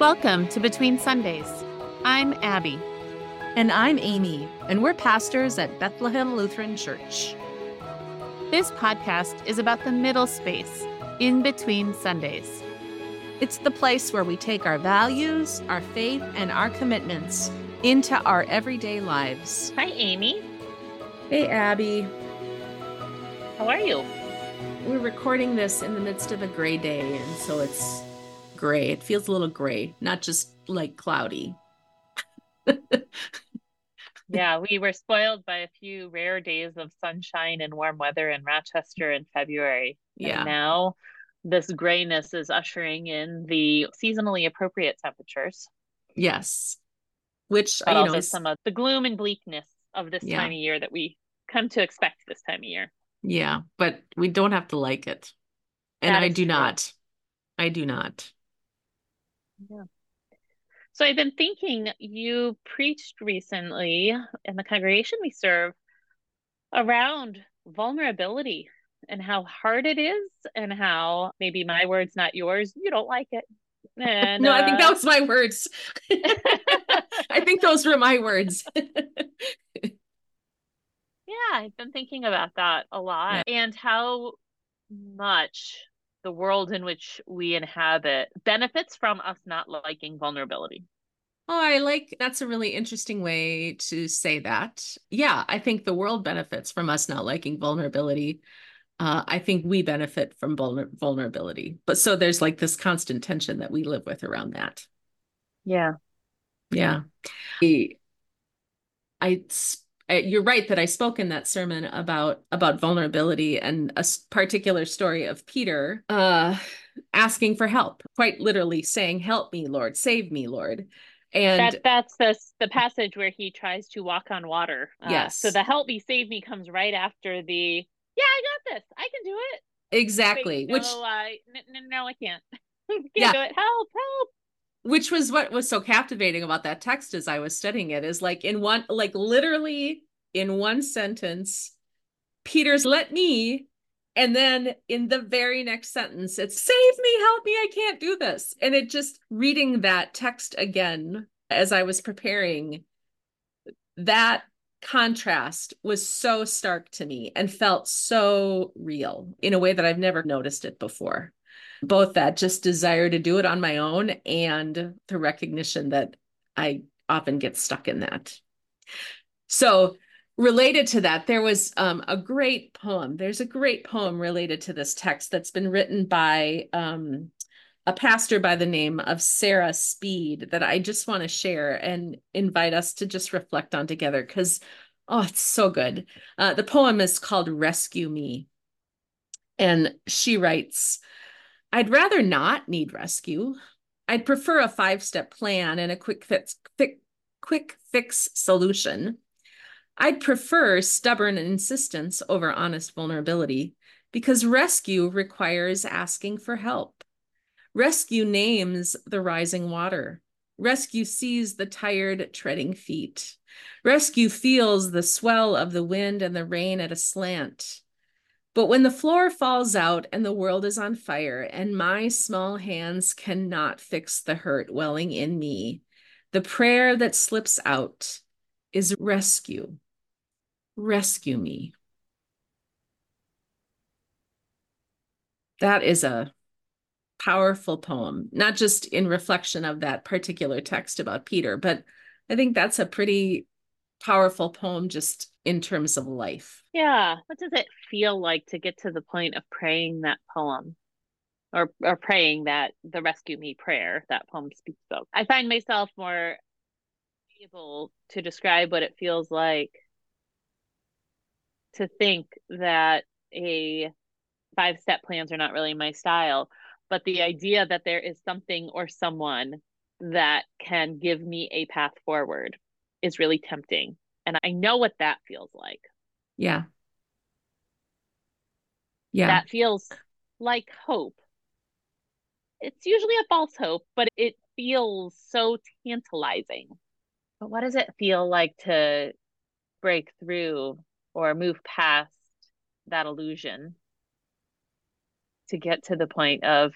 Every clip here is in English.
Welcome to Between Sundays. I'm Abby. And I'm Amy, and we're pastors at Bethlehem Lutheran Church. This podcast is about the middle space, in between Sundays. It's the place where we take our values, our faith, and our commitments into our everyday lives. Hi, Amy. Hey, Abby. How are you? We're recording this in the midst of a gray day, and so it's gray. It feels a little gray, not just like cloudy. yeah, we were spoiled by a few rare days of sunshine and warm weather in Rochester in February. Yeah. And now this grayness is ushering in the seasonally appropriate temperatures. Yes. Which but you also know some of the gloom and bleakness of this Yeah. time of year that we come to expect this time of year. yeah, but we don't have to like it. And That I do true. not. I do not. So I've been thinking you preached recently in the congregation we serve around vulnerability and how hard it is and how maybe my words not yours you don't like it and no, I think uh, that was my words. I think those were my words. yeah i've been thinking about that a lot and how much the world in which we inhabit benefits from us not liking vulnerability Oh, I like that's a really interesting way to say that. Yeah, I think the world benefits from us not liking vulnerability. Uh, I think we benefit from vulner- vulnerability. But so there's like this constant tension that we live with around that. yeah Yeah. I, I I- you're right that I spoke in that sermon about about vulnerability and a particular story of Peter uh asking for help, quite literally saying, "Help me, Lord, save me, Lord." And that that's the the passage where he tries to walk on water Uh, Yes. so the help me save me comes right after the yeah i got this i can do it exactly, Wait, which no, I n- n- no, I can't. can't Yeah. do it. Help! Help! Which was what was so captivating about that text as I was studying it is like in one like literally in one sentence Peter's let me and then in the very next sentence it's save me help me I can't do this. And it just reading that text again as I was preparing that contrast was so stark to me and felt so real in a way that I've never noticed it before both that just desire to do it on my own and the recognition that I often get stuck in that. So, related to that, there was um, a great poem. There's a great poem related to this text that's been written by um, a pastor by the name of Sarah Speed that I just want to share and invite us to just reflect on together because, oh, it's so good. Uh, the poem is called Rescue Me. And she writes, I'd rather not need rescue. I'd prefer a five step plan and a quick fix, quick, quick fix solution. I'd prefer stubborn insistence over honest vulnerability because rescue requires asking for help. Rescue names the rising water. Rescue sees the tired treading feet. Rescue feels the swell of the wind and the rain at a slant. But when the floor falls out and the world is on fire, and my small hands cannot fix the hurt welling in me, the prayer that slips out is rescue. Rescue me. That is a powerful poem, not just in reflection of that particular text about Peter, but I think that's a pretty powerful poem just in terms of life. Yeah. What does it feel like to get to the point of praying that poem? Or, or praying that the rescue me prayer that poem speaks of. I find myself more able to describe what it feels like to think that a five step plans are not really my style, but the idea that there is something or someone that can give me a path forward is really tempting. And I know what that feels like. Yeah. Yeah. That feels like hope. It's usually a false hope, but it feels so tantalizing. But what does it feel like to break through or move past that illusion to get to the point of,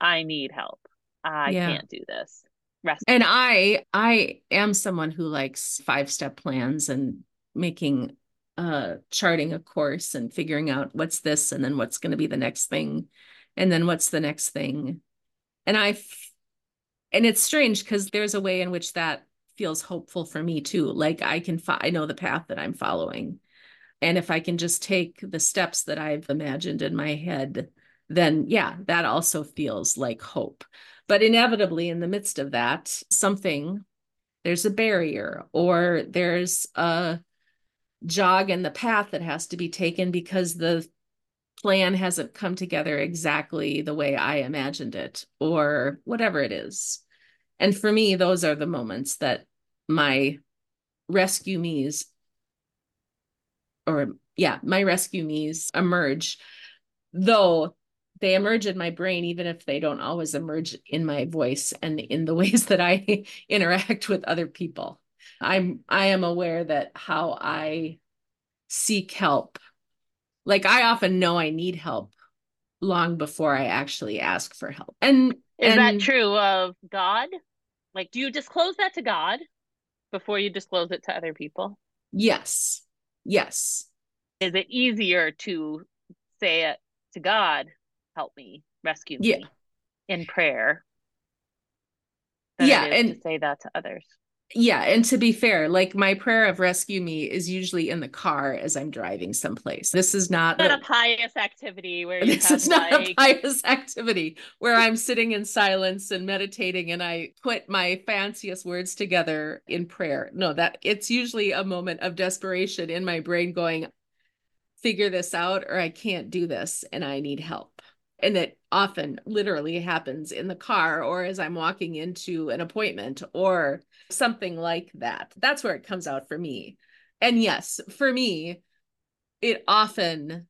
I need help? I Yeah. can't do this. Rest. And I I am someone who likes five step plans and making uh charting a course and figuring out what's this and then what's going to be the next thing and then what's the next thing. And I f- and it's strange because there's a way in which that feels hopeful for me too. Like I can fo- I know the path that I'm following. And if I can just take the steps that I've imagined in my head, then yeah, that also feels like hope. But inevitably, in the midst of that, something there's a barrier or there's a jog in the path that has to be taken because the plan hasn't come together exactly the way I imagined it or whatever it is. And for me, those are the moments that my rescue me's or yeah, my rescue me's emerge, though they emerge in my brain, even if they don't always emerge in my voice and in the ways that I interact with other people. I'm I am aware that how I seek help, like I often know I need help long before I actually ask for help. And Is and that true of God? Like, do you disclose that to God before you disclose it to other people? Yes. Yes. Is it easier to say it to God, help me, rescue Yeah. me in prayer Yeah, and- to say that to others? Yeah, and to be fair, like my prayer of rescue me is usually in the car as I'm driving someplace. This is not Not the- a pious activity where you this is not like a pious activity where I'm sitting in silence and meditating and I put my fanciest words together in prayer. No, that it's usually a moment of desperation in my brain going, figure this out or I can't do this and I need help. And it often literally happens in the car or as I'm walking into an appointment or something like that. That's where it comes out for me. And yes, for me, it often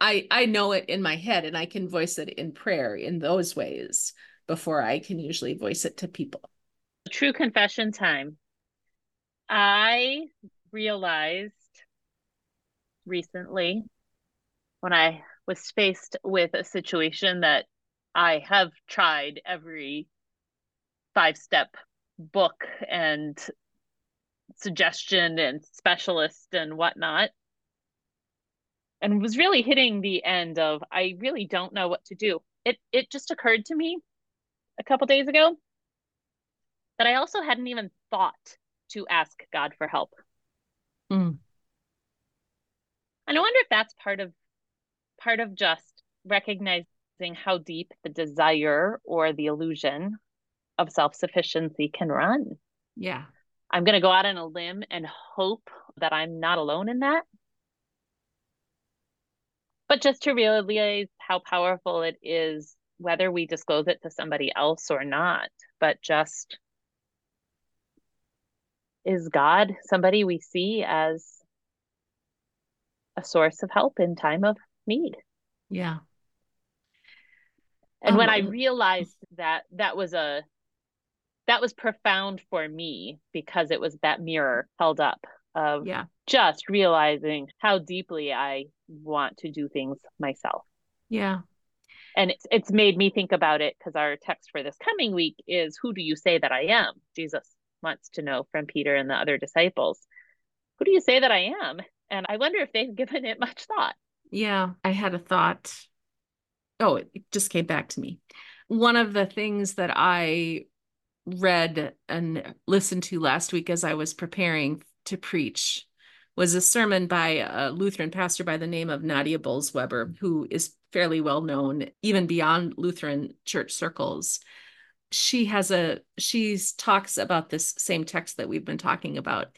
I I know it in my head and I can voice it in prayer in those ways before I can usually voice it to people. true confession time. I realized recently when I was faced with a situation that I have tried every five step book and suggestion and specialist and whatnot. And was really hitting the end of I really don't know what to do. It it just occurred to me a couple days ago that I also hadn't even thought to ask God for help. Mm. And I wonder if that's part of part of just recognizing how deep the desire or the illusion of self-sufficiency can run. Yeah. I'm going to go out on a limb and hope that I'm not alone in that. But just to realize how powerful it is, whether we disclose it to somebody else or not, but just is God somebody we see as a source of help in time of need? Yeah. And um, when Oh, I realized that that was a that was profound for me because it was that mirror held up of Yeah. just realizing how deeply I want to do things myself. Yeah. And it's it's made me think about it because our text for this coming week is who do you say that I am? Jesus wants to know from Peter and the other disciples. Who do you say that I am? And I wonder if they've given it much thought. Yeah, I had a thought. Oh, it just came back to me. One of the things that I read and listened to last week as I was preparing to preach was a sermon by a Lutheran pastor by the name of Nadia Bolz-Weber, who is fairly well known even beyond Lutheran church circles. She has a she talks about this same text that we've been talking about,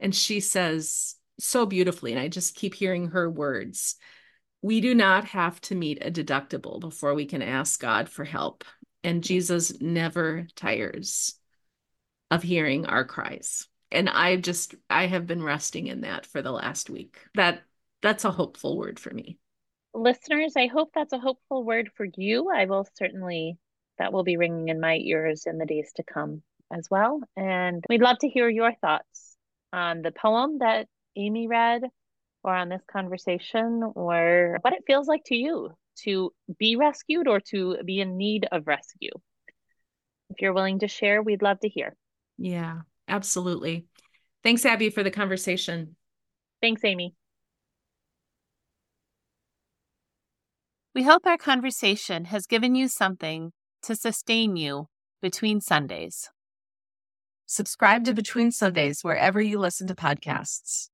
and she says so beautifully, and I just keep hearing her words. We do not have to meet a deductible before we can ask God for help. And Jesus never tires of hearing our cries. And I just I have been resting in that for the last week. That that's a hopeful word for me. Listeners, I hope that's a hopeful word for you. I will certainly, that will be ringing in my ears in the days to come as well. And we'd love to hear your thoughts on the poem that Amy read or on this conversation or what it feels like to you to be rescued or to be in need of rescue. if you're willing to share, we'd love to hear. Yeah, absolutely. Thanks, Abby, for the conversation. Thanks, Amy. We hope our conversation has given you something to sustain you between Sundays. Subscribe to Between Sundays wherever you listen to podcasts.